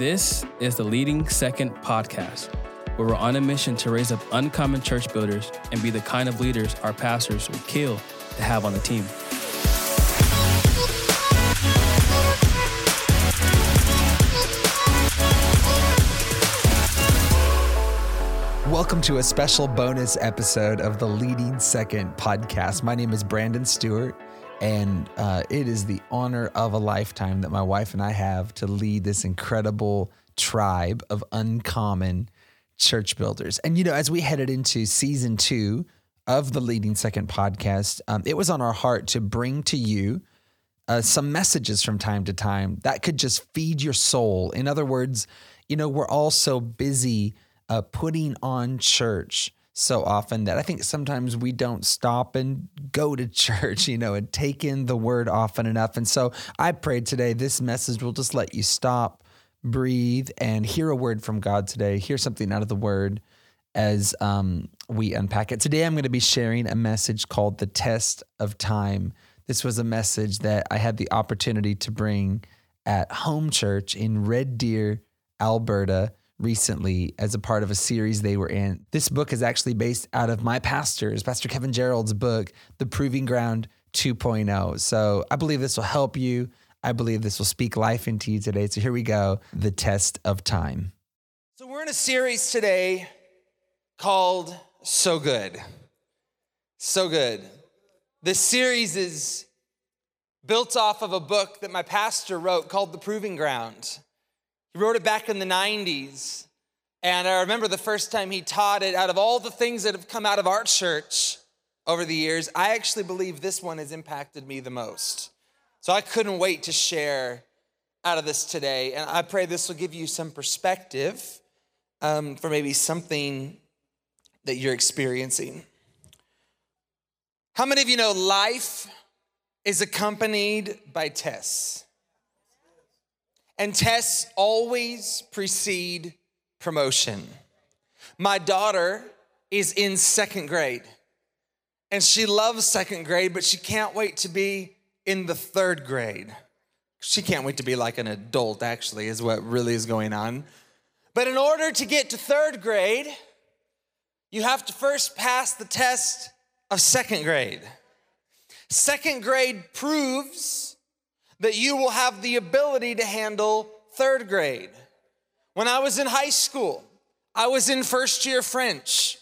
This is the Leading Second podcast, where we're on a mission to raise up uncommon church builders and be the kind of leaders our pastors would kill to have on the team. Welcome to a special bonus episode of the Leading Second podcast. My name is Brandon Stewart, and uh, it is the honor of a lifetime that my wife and I have to lead this incredible tribe of uncommon church builders. And, you know, as we headed into season two of the Leading Second podcast, um, it was on our heart to bring to you uh, some messages from time to time that could just feed your soul. In other words, you know, we're all so busy uh, putting on church so often that I think sometimes we don't stop and go to church, you know, and take in the word often enough. And so I prayed today this message will just let you stop, breathe, and hear a word from God today, hear something out of the word as um, we unpack it. Today I'm going to be sharing a message called The Test of Time. This was a message that I had the opportunity to bring at home church in Red Deer, Alberta recently as a part of a series they were in. This book is actually based out of my pastor's, Pastor Kevin Gerald's book, The Proving Ground 2.0. So I believe this will help you. I believe this will speak life into you today. So here we go The Test of Time. So we're in a series today called So Good. So Good. This series is built off of a book that my pastor wrote called The Proving Ground. He wrote it back in the 90s. And I remember the first time he taught it, out of all the things that have come out of our church over the years, I actually believe this one has impacted me the most. So I couldn't wait to share out of this today. And I pray this will give you some perspective um, for maybe something that you're experiencing. How many of you know life is accompanied by tests? And tests always precede promotion. My daughter is in second grade, and she loves second grade, but she can't wait to be in the third grade. She can't wait to be like an adult, actually, is what really is going on. But in order to get to third grade, you have to first pass the test of second grade. Second grade proves that you will have the ability to handle third grade. When I was in high school, I was in first year French,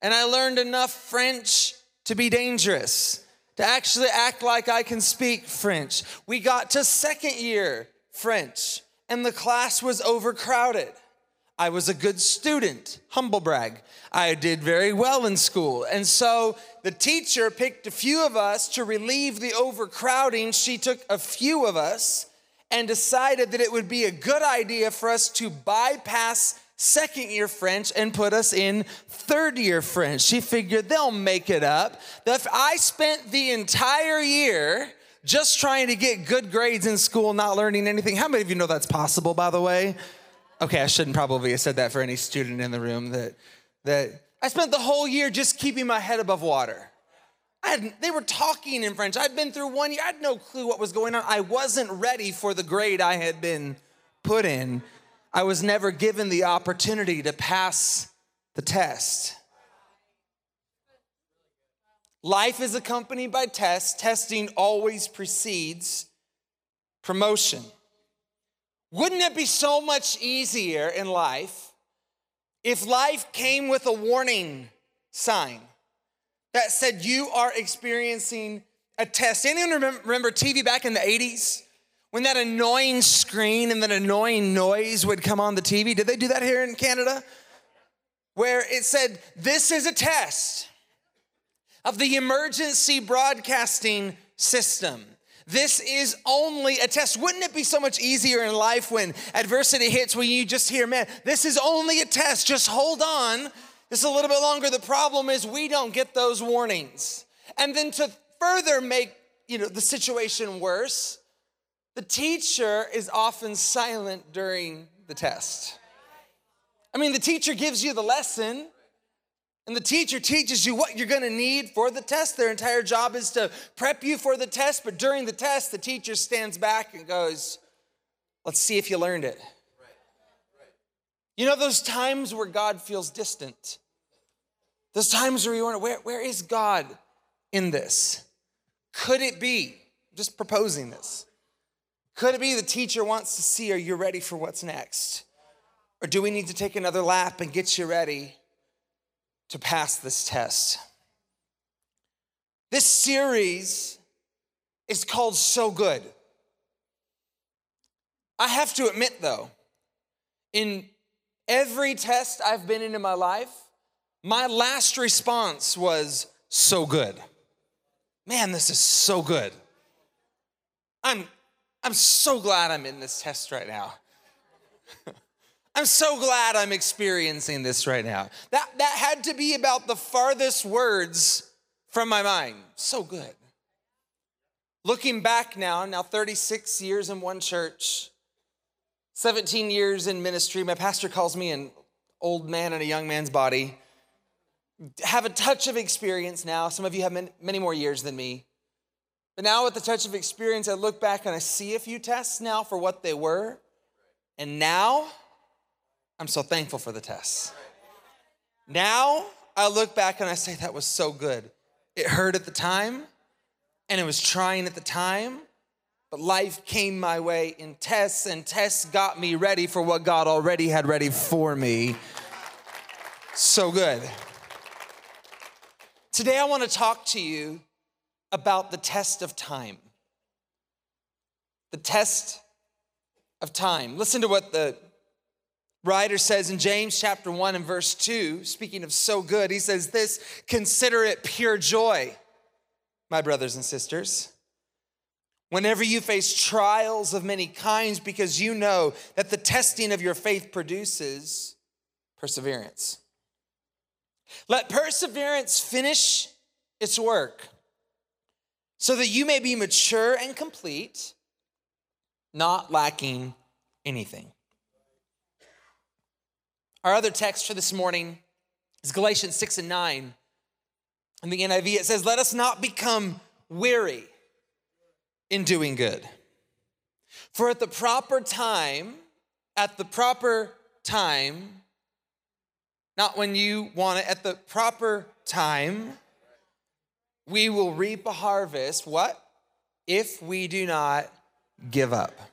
and I learned enough French to be dangerous, to actually act like I can speak French. We got to second year French, and the class was overcrowded. I was a good student, humble brag. I did very well in school. And so the teacher picked a few of us to relieve the overcrowding. She took a few of us and decided that it would be a good idea for us to bypass second year French and put us in third year French. She figured they'll make it up. That I spent the entire year just trying to get good grades in school, not learning anything. How many of you know that's possible, by the way? Okay, I shouldn't probably have said that for any student in the room that that I spent the whole year just keeping my head above water. I had, they were talking in French. I'd been through one year. I had no clue what was going on. I wasn't ready for the grade I had been put in. I was never given the opportunity to pass the test. Life is accompanied by tests. Testing always precedes promotion. Wouldn't it be so much easier in life if life came with a warning sign that said you are experiencing a test? Anyone remember TV back in the 80s? When that annoying screen and that annoying noise would come on the TV? Did they do that here in Canada? Where it said, This is a test of the emergency broadcasting system. This is only a test. Wouldn't it be so much easier in life when adversity hits, when you just hear, man, this is only a test, just hold on just a little bit longer. The problem is we don't get those warnings. And then to further make you know the situation worse, the teacher is often silent during the test. I mean, the teacher gives you the lesson, and the teacher teaches you what you're gonna need for the test. Their entire job is to prep you for the test, but during the test, the teacher stands back and goes, Let's see if you learned it. You know, those times where God feels distant, those times where you wonder, where, where is God in this? Could it be, just proposing this, could it be the teacher wants to see, are you ready for what's next? Or do we need to take another lap and get you ready to pass this test? This series is called So Good. I have to admit, though, in every test I've been in in my life, my last response was so good. Man, this is so good. I'm, I'm so glad I'm in this test right now. I'm so glad I'm experiencing this right now. That, that had to be about the farthest words from my mind. So good. Looking back now, now 36 years in one church, 17 years in ministry, my pastor calls me an old man in a young man's body. Have a touch of experience now. Some of you have many more years than me. But now, with the touch of experience, I look back and I see a few tests now for what they were. And now, I'm so thankful for the tests. Now, I look back and I say, that was so good. It hurt at the time, and it was trying at the time, but life came my way in tests, and tests got me ready for what God already had ready for me. So good. Today, I want to talk to you about the test of time. The test of time. Listen to what the writer says in James chapter 1 and verse 2, speaking of so good, he says this consider it pure joy, my brothers and sisters Whenever you face trials of many kinds, because you know that the testing of your faith produces perseverance. Let perseverance finish its work so that you may be mature and complete, not lacking anything. Our other text for this morning is Galatians 6 and 9. In the NIV, it says, Let us not become weary in doing good. For at the proper time, at the proper time, not when you want it, at the proper time, we will reap a harvest. What? If we do not give up.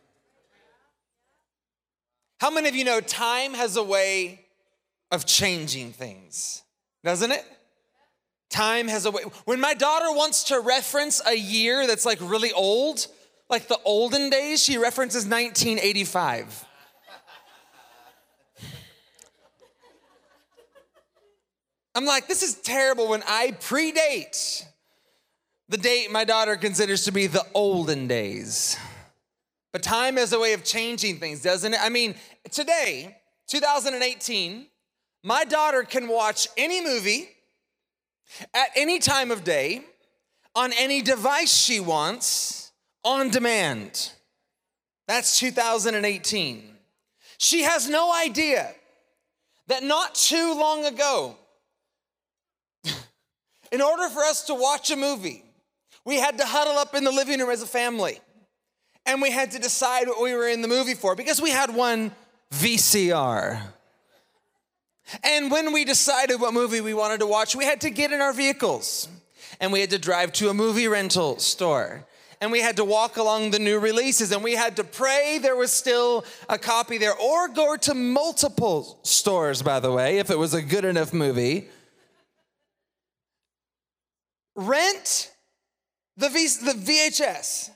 How many of you know time has a way of changing things? Doesn't it? Time has a way. When my daughter wants to reference a year that's like really old, like the olden days, she references 1985. I'm like, this is terrible when I predate the date my daughter considers to be the olden days. But time has a way of changing things, doesn't it? I mean, today, 2018, my daughter can watch any movie at any time of day, on any device she wants, on demand. That's 2018. She has no idea that not too long ago, in order for us to watch a movie, we had to huddle up in the living room as a family and we had to decide what we were in the movie for because we had one VCR. And when we decided what movie we wanted to watch, we had to get in our vehicles and we had to drive to a movie rental store. And we had to walk along the new releases and we had to pray there was still a copy there or go to multiple stores, by the way, if it was a good enough movie. Rent the, v- the VHS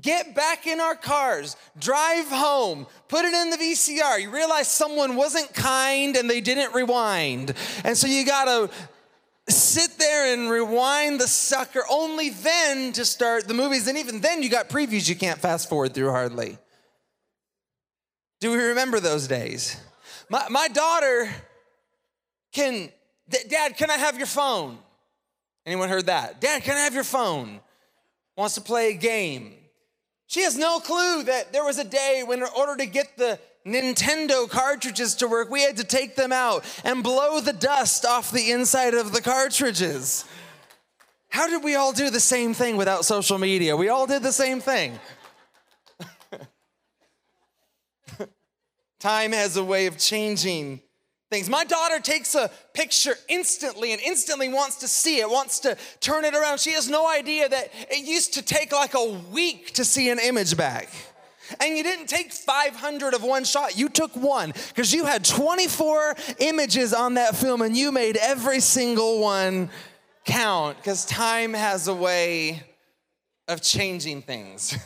Get back in our cars, drive home, put it in the VCR. You realize someone wasn't kind and they didn't rewind. And so you gotta sit there and rewind the sucker only then to start the movies. And even then, you got previews you can't fast forward through hardly. Do we remember those days? My, my daughter can, Dad, can I have your phone? Anyone heard that? Dad, can I have your phone? Wants to play a game. She has no clue that there was a day when, in order to get the Nintendo cartridges to work, we had to take them out and blow the dust off the inside of the cartridges. How did we all do the same thing without social media? We all did the same thing. Time has a way of changing things. My daughter takes a picture instantly and instantly wants to see it, wants to turn it around. She has no idea that it used to take like a week to see an image back. And you didn't take 500 of one shot, you took one because you had 24 images on that film and you made every single one count because time has a way of changing things.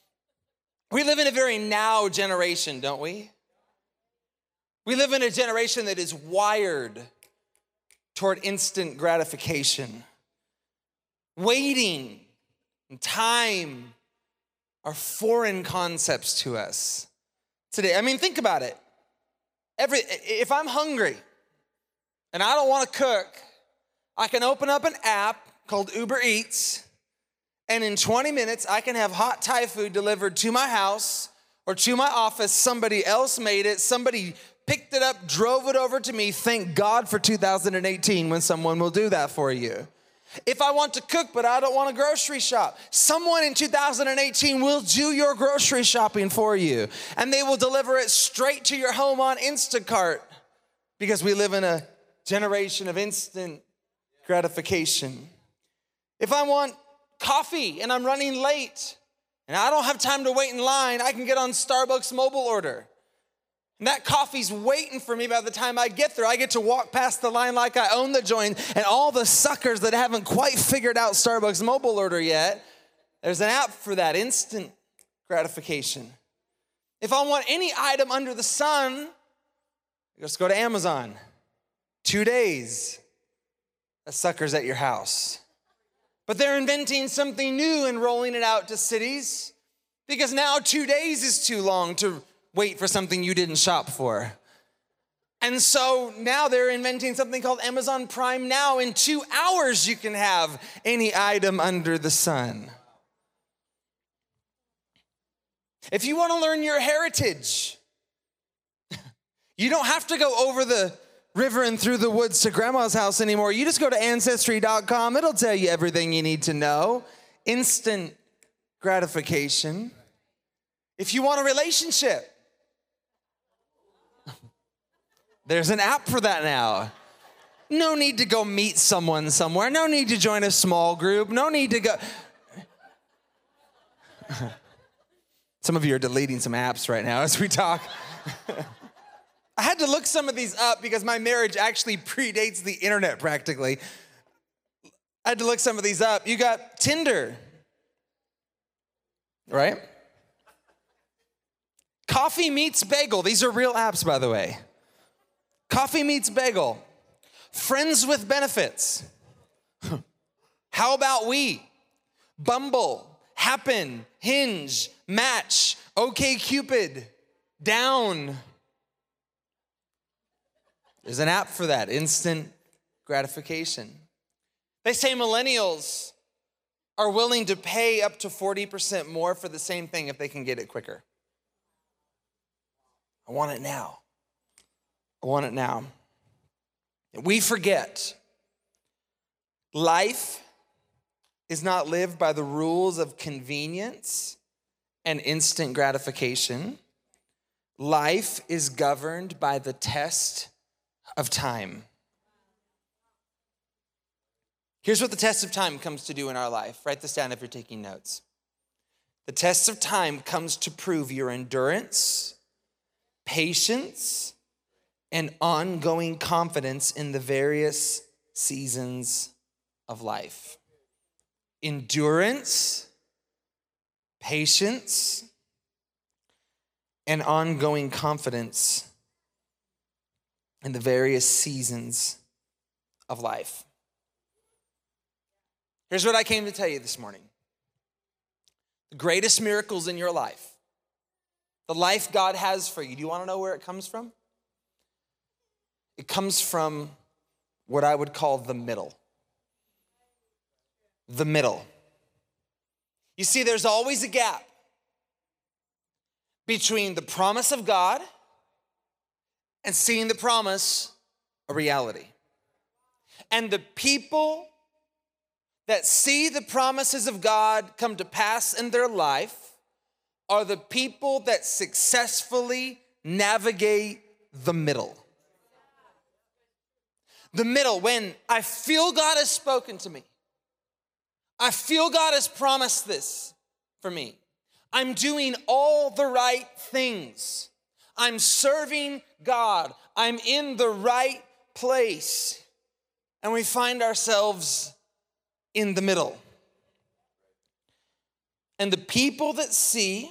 we live in a very now generation, don't we? We live in a generation that is wired toward instant gratification. Waiting and time are foreign concepts to us today. I mean, think about it. Every if I'm hungry and I don't want to cook, I can open up an app called Uber Eats and in 20 minutes I can have hot Thai food delivered to my house or to my office. Somebody else made it. Somebody picked it up, drove it over to me. Thank God for 2018 when someone will do that for you. If I want to cook, but I don't want to grocery shop, someone in 2018 will do your grocery shopping for you and they will deliver it straight to your home on Instacart because we live in a generation of instant gratification. If I want coffee and I'm running late and I don't have time to wait in line, I can get on Starbucks mobile order. And that coffee's waiting for me by the time I get there. I get to walk past the line like I own the joint, and all the suckers that haven't quite figured out Starbucks mobile order yet, there's an app for that instant gratification. If I want any item under the sun, just go to Amazon. Two days, a sucker's at your house. But they're inventing something new and rolling it out to cities because now two days is too long to wait for something you didn't shop for. And so now they're inventing something called Amazon Prime Now. In two hours, you can have any item under the sun. If you want to learn your heritage, you don't have to go over the river and through the woods to grandma's house anymore. You just go to ancestry.com, it'll tell you everything you need to know. Instant gratification. If you want a relationship, there's an app for that now. No need to go meet someone somewhere. No need to join a small group. No need to go. Some of you are deleting some apps right now as we talk. I had to look some of these up because my marriage actually predates the internet practically. I had to look some of these up. You got Tinder, right? Coffee Meets Bagel. These are real apps, by the way. Coffee Meets Bagel. Friends with Benefits. How about we? Bumble, Happen, Hinge, Match, OK Cupid, Down. There's an app for that, instant gratification. They say millennials are willing to pay up to 40% more for the same thing if they can get it quicker. I want it now. I want it now. We forget life is not lived by the rules of convenience and instant gratification. Life is governed by the test of time. Here's what the test of time comes to do in our life. Write this down if you're taking notes. The test of time comes to prove your endurance, patience, and ongoing confidence in the various seasons of life. Endurance, patience, and ongoing confidence in the various seasons of life. Here's what I came to tell you this morning the greatest miracles in your life, the life God has for you. Do you want to know where it comes from? It comes from what I would call the middle. The middle. You see, there's always a gap between the promise of God and seeing the promise a reality. And the people that see the promises of God come to pass in their life are the people that successfully navigate the middle. The middle, when I feel God has spoken to me, I feel God has promised this for me. I'm doing all the right things. I'm serving God. I'm in the right place. And we find ourselves in the middle. And the people that see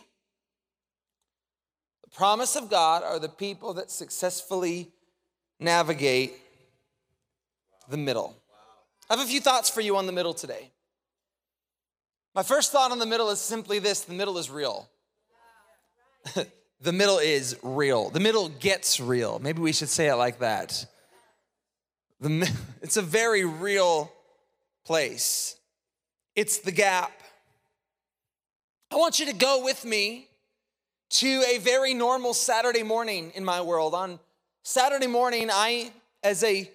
the promise of God are the people that successfully navigate the middle. I have a few thoughts for you on the middle today. My first thought on the middle is simply this the middle is real. the middle is real. The middle gets real. Maybe we should say it like that. The, it's a very real place. It's the gap. I want you to go with me to a very normal Saturday morning in my world. On Saturday morning, I, as a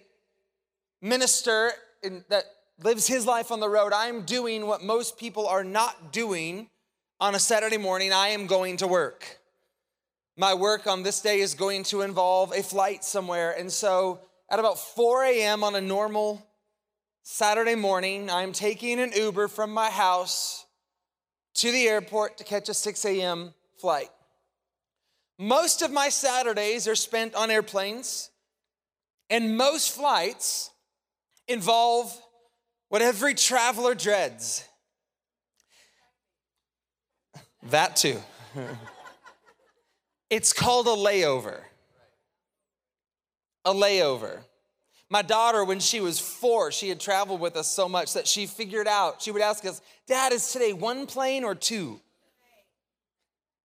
minister in, that lives his life on the road, I'm doing what most people are not doing on a Saturday morning. I am going to work. My work on this day is going to involve a flight somewhere. And so at about 4 a.m. on a normal Saturday morning, I'm taking an Uber from my house to the airport to catch a 6 a.m. flight. Most of my Saturdays are spent on airplanes, and most flights involve what every traveler dreads. That too. it's called a layover. A layover. My daughter, when she was four, she had traveled with us so much that she figured out, she would ask us, Dad, is today one plane or two?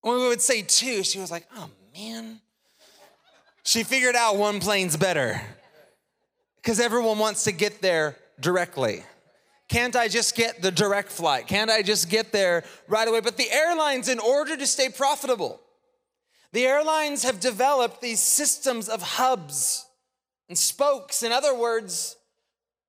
When we would say two, she was like, oh man. She figured out one plane's better because everyone wants to get there directly. Can't I just get the direct flight? Can't I just get there right away? But the airlines, in order to stay profitable, the airlines have developed these systems of hubs and spokes. In other words,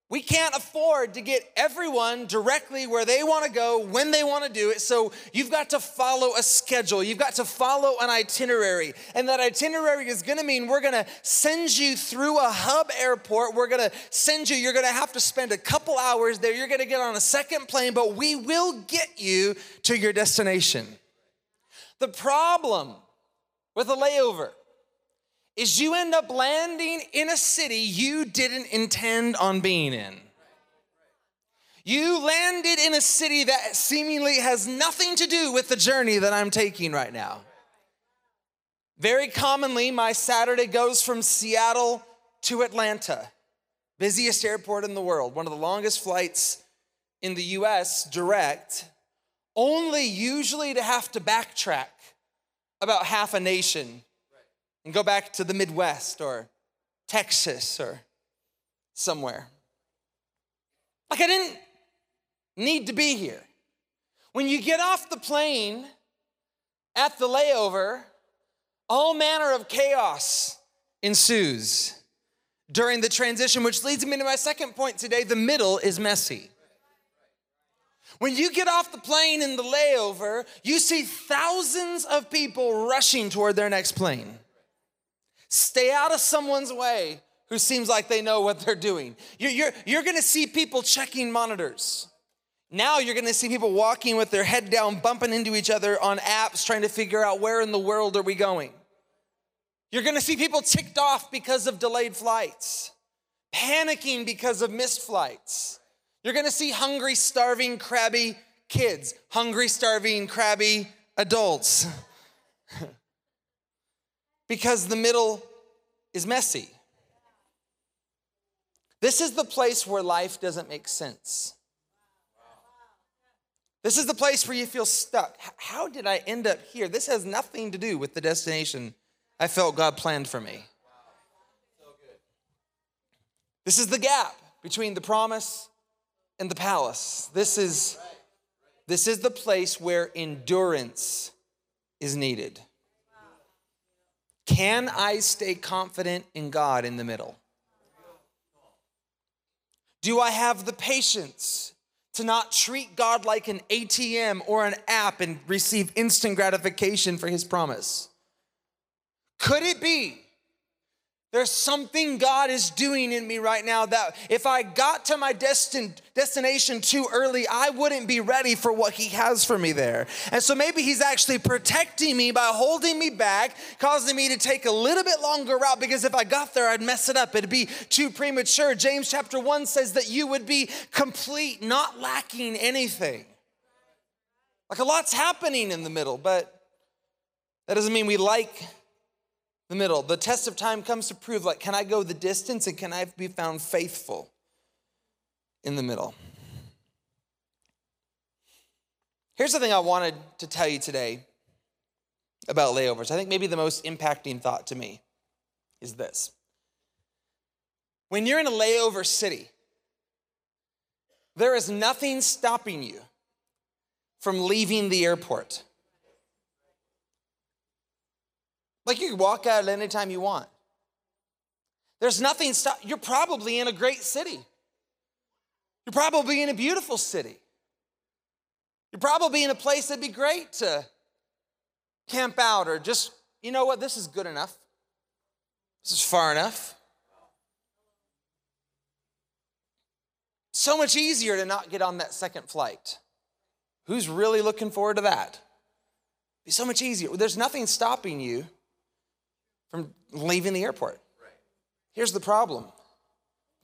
we can't afford to get everyone directly where they want to go when they want to do it. So you've got to follow a schedule. You've got to follow an itinerary. And that itinerary is going to mean we're going to send you through a hub airport. We're going to send you, you're going to have to spend a couple hours there. You're going to get on a second plane, but we will get you to your destination. The problem with a layover is you end up landing in a city you didn't intend on being in. You landed in a city that seemingly has nothing to do with the journey that I'm taking right now. Very commonly, my Saturday goes from Seattle to Atlanta, busiest airport in the world, one of the longest flights in the US direct, only usually to have to backtrack about half a nation and go back to the Midwest or Texas or somewhere. Like I didn't need to be here. When you get off the plane at the layover, all manner of chaos ensues during the transition, which leads me to my second point today the middle is messy. When you get off the plane in the layover, you see thousands of people rushing toward their next plane. Stay out of someone's way who seems like they know what they're doing. You're, you're, you're gonna see people checking monitors. Now you're gonna see people walking with their head down, bumping into each other on apps, trying to figure out where in the world are we going. You're gonna see people ticked off because of delayed flights, panicking because of missed flights. You're gonna see hungry, starving, crabby kids, hungry, starving, crabby adults. because the middle is messy. This is the place where life doesn't make sense. This is the place where you feel stuck. How did I end up here? This has nothing to do with the destination I felt God planned for me. This is the gap between the promise and the palace. This is, this is the place where endurance is needed. Can I stay confident in God in the middle? Do I have the patience to not treat God like an ATM or an app and receive instant gratification for his promise? Could it be there's something God is doing in me right now that if I got to my destin- destination too early, I wouldn't be ready for what He has for me there. And so maybe He's actually protecting me by holding me back, causing me to take a little bit longer route because if I got there, I'd mess it up. It'd be too premature. James chapter 1 says that you would be complete, not lacking anything. Like a lot's happening in the middle, but that doesn't mean we like the middle. The test of time comes to prove like, can I go the distance and can I be found faithful in the middle? Here's the thing I wanted to tell you today about layovers. I think maybe the most impacting thought to me is this. When you're in a layover city, there is nothing stopping you from leaving the airport. Like you can walk out at any time you want. There's nothing stop. You're probably in a great city. You're probably in a beautiful city. You're probably in a place that'd be great to camp out or just, you know what, this is good enough. This is far enough. So much easier to not get on that second flight. Who's really looking forward to that? It'd Be so much easier. There's nothing stopping you from leaving the airport. Here's the problem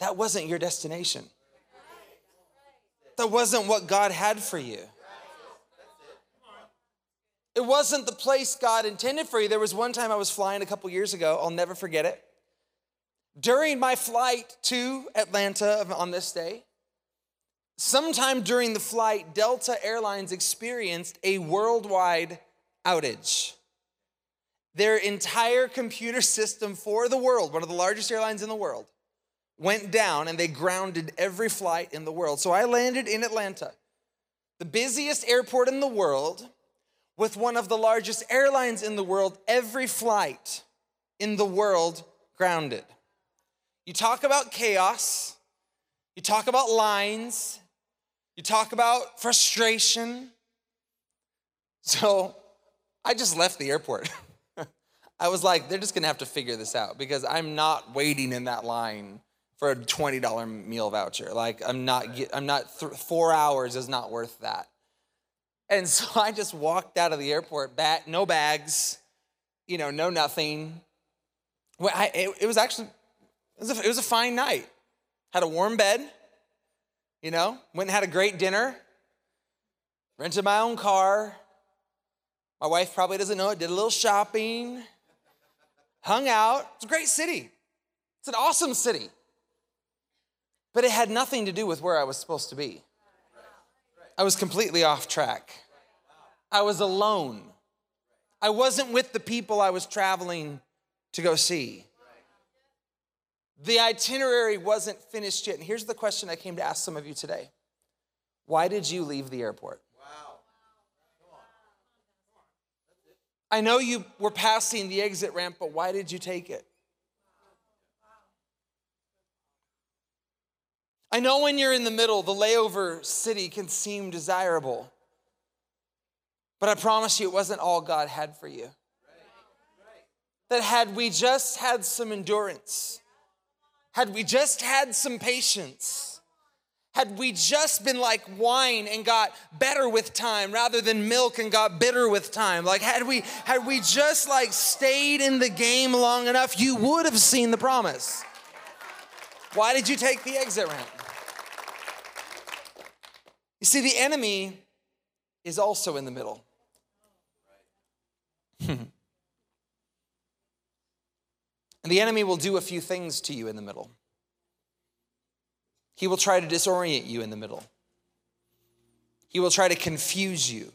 that wasn't your destination, that wasn't what God had for you. It wasn't the place God intended for you. There was one time I was flying a couple years ago, I'll never forget it. During my flight to Atlanta on this day, sometime during the flight, Delta Airlines experienced a worldwide outage. Their entire computer system for the world, one of the largest airlines in the world, went down and they grounded every flight in the world. So I landed in Atlanta, the busiest airport in the world, with one of the largest airlines in the world, every flight in the world grounded. You talk about chaos, you talk about lines, you talk about frustration. So I just left the airport. I was like, they're just gonna have to figure this out because I'm not waiting in that line for a $20 meal voucher. Like, I'm not, I'm not, th- four hours is not worth that. And so I just walked out of the airport, bat, no bags, you know, no nothing. Well, I, it, it was actually, it was, a, it was a fine night. Had a warm bed, you know, went and had a great dinner, rented my own car. My wife probably doesn't know it, did a little shopping, hung out. It's a great city. It's an awesome city. But it had nothing to do with where I was supposed to be. I was completely off track. I was alone. I wasn't with the people I was traveling to go see. The itinerary wasn't finished yet. And here's the question I came to ask some of you today Why did you leave the airport? I know you were passing the exit ramp, but why did you take it? I know when you're in the middle, the layover city can seem desirable. But I promise you, it wasn't all God had for you. That had we just had some endurance, had we just had some patience, had we just been like wine and got better with time rather than milk and got bitter with time? Like had we had we just like stayed in the game long enough you would have seen the promise. Why did you take the exit ramp you see the enemy is also in the middle. And the enemy will do a few things to you in the middle he will try to disorient you in the middle. He will try to confuse you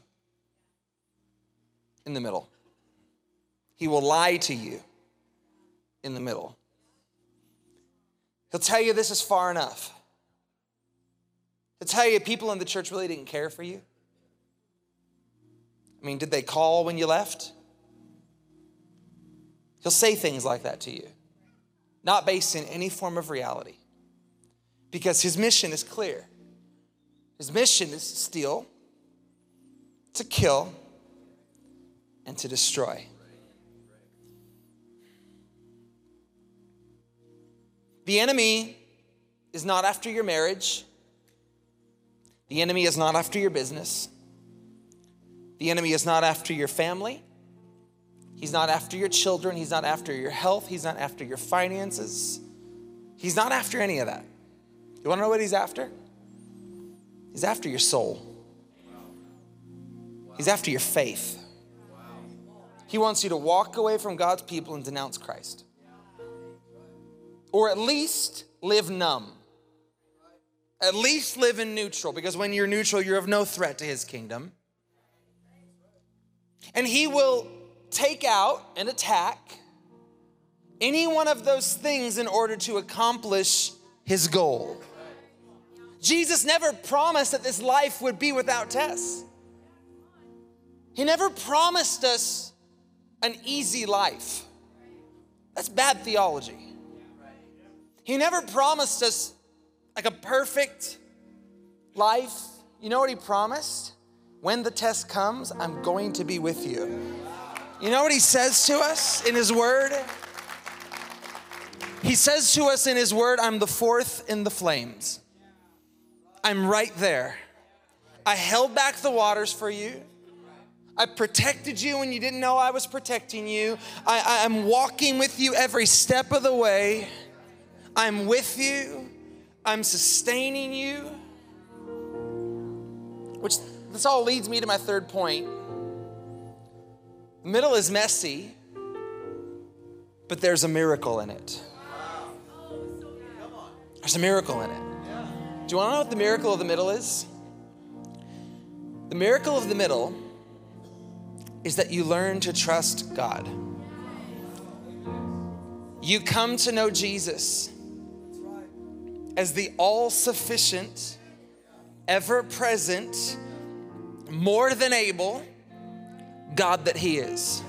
in the middle. He will lie to you in the middle. He'll tell you this is far enough. He'll tell you people in the church really didn't care for you. I mean, did they call when you left? He'll say things like that to you, not based in any form of reality because his mission is clear. His mission is to steal, to kill, and to destroy. The enemy is not after your marriage. The enemy is not after your business. The enemy is not after your family. He's not after your children. He's not after your health. He's not after your finances. He's not after any of that. You wanna know what he's after? He's after your soul, he's after your faith. He wants you to walk away from God's people and denounce Christ. Or at least live numb. At least live in neutral, because when you're neutral, you're of no threat to his kingdom. And he will take out and attack any one of those things in order to accomplish his goal. Jesus never promised that this life would be without tests. He never promised us an easy life. That's bad theology. He never promised us like a perfect life. You know what he promised? When the test comes, I'm going to be with you. You know what he says to us in his word? He says to us in his word, I'm the fourth in the flames. I'm right there. I held back the waters for you. I protected you when you didn't know I was protecting you. I, am walking with you every step of the way. I'm with you. I'm sustaining you. Which this all leads me to my third point. The middle is messy, but there's a miracle in it. There's a miracle in it. Do you want to know what the miracle of the middle is? The miracle of the middle is that you learn to trust God. You come to know Jesus as the all sufficient, ever present, more than able God that He is.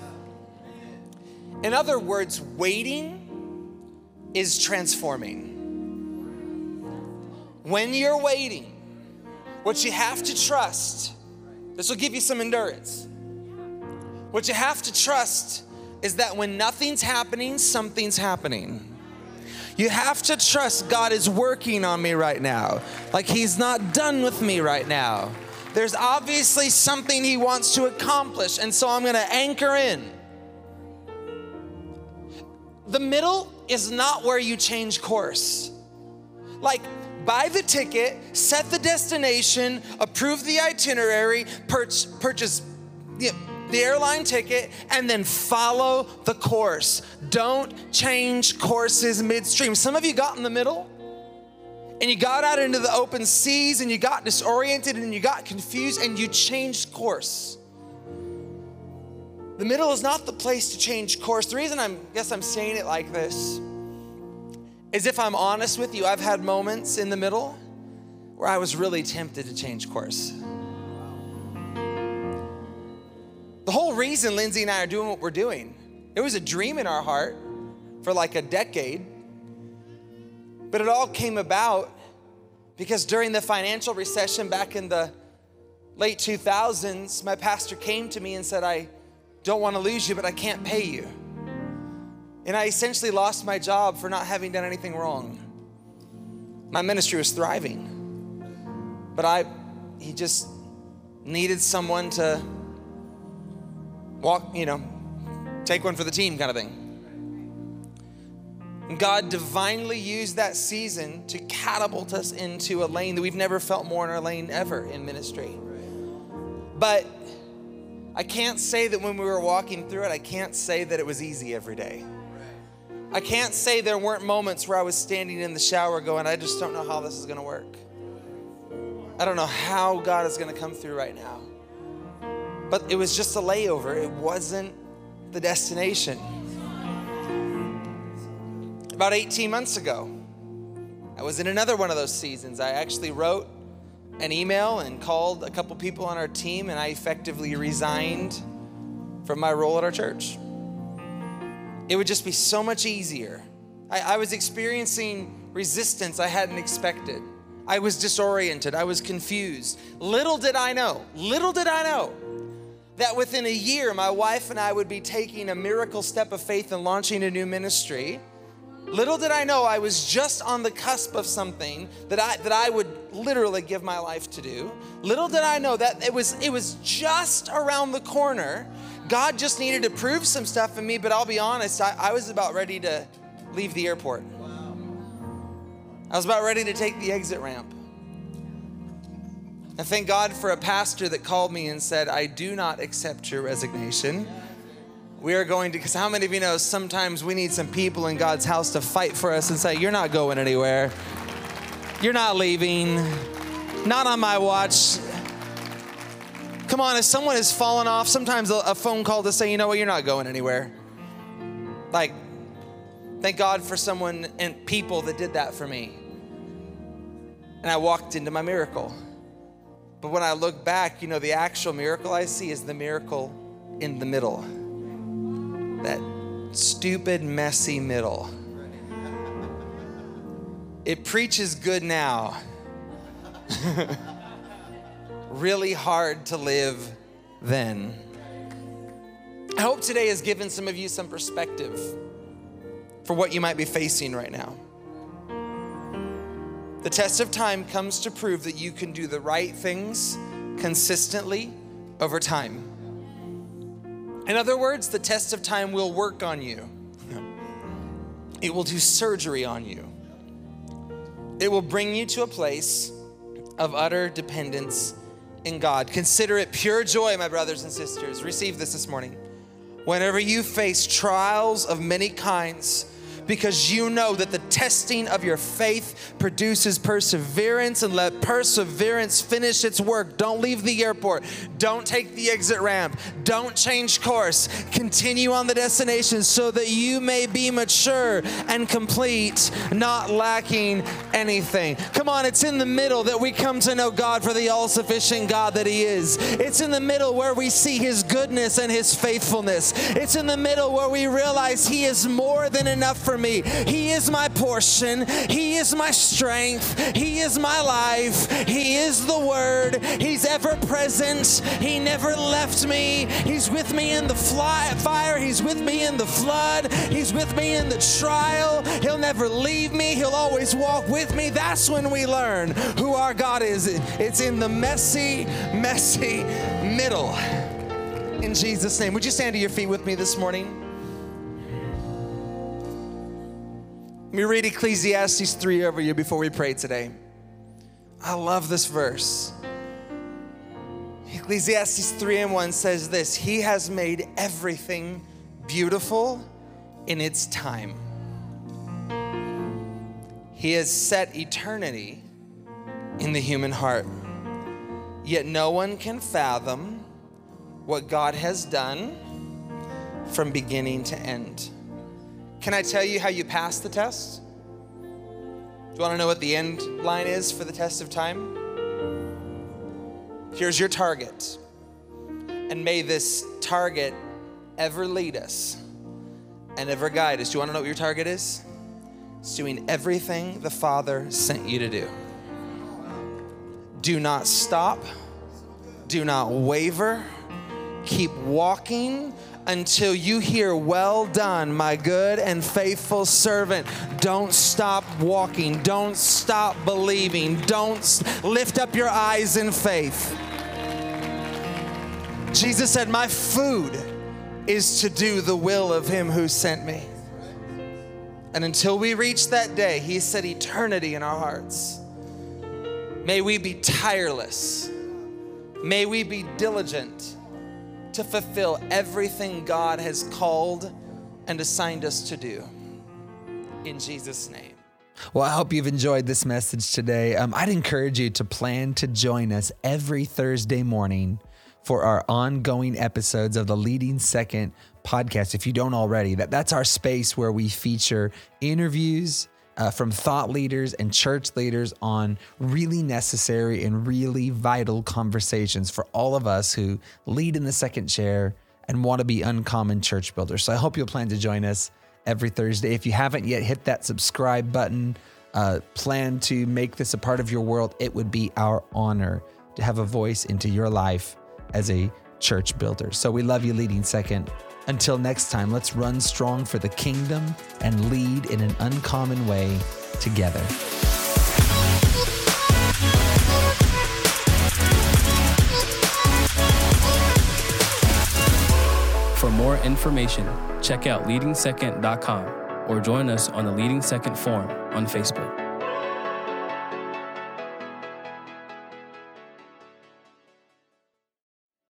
In other words, waiting is transforming. When you're waiting, what you have to trust, this will give you some endurance. What you have to trust is that when nothing's happening, something's happening. You have to trust God is working on me right now, like He's not done with me right now. There's obviously something He wants to accomplish, and so I'm gonna anchor in. The middle is not where you change course. Like, buy the ticket, set the destination, approve the itinerary, purchase, the airline ticket, and then follow the course. Don't change courses midstream. Some of you got in the middle and you got out into the open seas and you got disoriented and you got confused and you changed course. The middle is not the place to change course. The reason I guess I'm saying it like this is if I'm honest with you, I've had moments in the middle where I was really tempted to change course. The whole reason Lindsay and I are doing what we're doing, it was a dream in our heart for like a decade. But it all came about because during the financial recession back in the late 2000s, my pastor came to me and said, I don't want to lose you, but I can't pay you. And I essentially lost my job for not having done anything wrong. My ministry was thriving. But I he just needed someone to walk, you know, take one for the team kind of thing. And God divinely used that season to catapult us into a lane that we've never felt more in our lane ever in ministry. But I can't say that when we were walking through it, I can't say that it was easy every day. I can't say there weren't moments where I was standing in the shower going, I just don't know how this is going to work. I don't know how God is going to come through right now. But it was just a layover, it wasn't the destination. About 18 months ago, I was in another one of those seasons. I actually wrote an email and called a couple people on our team, and I effectively resigned from my role at our church it would just be so much easier. I, I was experiencing resistance I hadn't expected. I was disoriented. I was confused. Little did I know, little did I know that within a year, my wife and I would be taking a miracle step of faith and launching a new ministry Little did I know I was just on the cusp of something that I that I would literally give my life to do. Little did I know that it was it was just around the corner. God just needed to prove some stuff in me, but I'll be honest, I, I was about ready to leave the airport. I was about ready to take the exit ramp. I thank God for a pastor that called me and said, I do not accept your resignation. We are going to, because how many of you know sometimes we need some people in God's house to fight for us and say, You're not going anywhere. You're not leaving. Not on my watch. Come on, if someone has fallen off, sometimes a phone call to say, You know what, you're not going anywhere. Like, thank God for someone and people that did that for me. And I walked into my miracle. But when I look back, you know, the actual miracle I see is the miracle in the middle. That stupid, messy middle. It preaches good now. really hard to live then. I hope today has given some of you some perspective for what you might be facing right now. The test of time comes to prove that you can do the right things consistently over time. In other words, the test of time will work on you, it will do surgery on you, it will bring you to a place of utter dependence in God. Consider it pure joy, my brothers and sisters. Receive this this morning. Whenever you face trials of many kinds, because you know that the testing of your faith produces perseverance and let perseverance finish its work. Don't leave the airport. Don't take the exit ramp. Don't change course. Continue on the destination so that you may be mature and complete, not lacking anything. Come on, it's in the middle that we come to know God for the all sufficient God that He is. It's in the middle where we see His goodness and His faithfulness. It's in the middle where we realize He is more than enough for me. He is my portion. He is my strength. He is my life. He is the Word. He's ever present. He never left me. He's with me in the fly, fire. He's with me in the flood. He's with me in the trial. He'll never leave me. He'll always walk with me. That's when we learn who our God is. It's in the messy, messy middle. In Jesus' name. Would you stand to your feet with me this morning? Let me read Ecclesiastes 3 over you before we pray today. I love this verse. Ecclesiastes 3 and 1 says this He has made everything beautiful in its time. He has set eternity in the human heart. Yet no one can fathom what God has done from beginning to end. Can I tell you how you pass the test? Do you want to know what the end line is for the test of time? Here's your target. And may this target ever lead us and ever guide us. Do you want to know what your target is? It's doing everything the Father sent you to do. Do not stop. Do not waver. Keep walking until you hear, Well done, my good and faithful servant. Don't stop walking. Don't stop believing. Don't lift up your eyes in faith. Jesus said, My food is to do the will of him who sent me. And until we reach that day, he said eternity in our hearts. May we be tireless. May we be diligent to fulfill everything God has called and assigned us to do. In Jesus' name. Well, I hope you've enjoyed this message today. Um, I'd encourage you to plan to join us every Thursday morning for our ongoing episodes of the Leading Second podcast. If you don't already, that, that's our space where we feature interviews uh, from thought leaders and church leaders on really necessary and really vital conversations for all of us who lead in the second chair and want to be uncommon church builders. So I hope you'll plan to join us every Thursday. If you haven't yet, hit that subscribe button. Uh, plan to make this a part of your world. It would be our honor to have a voice into your life as a church builder. So we love you, leading second. Until next time, let's run strong for the kingdom and lead in an uncommon way together. For more information, check out leadingsecond.com or join us on the Leading Second Forum on Facebook.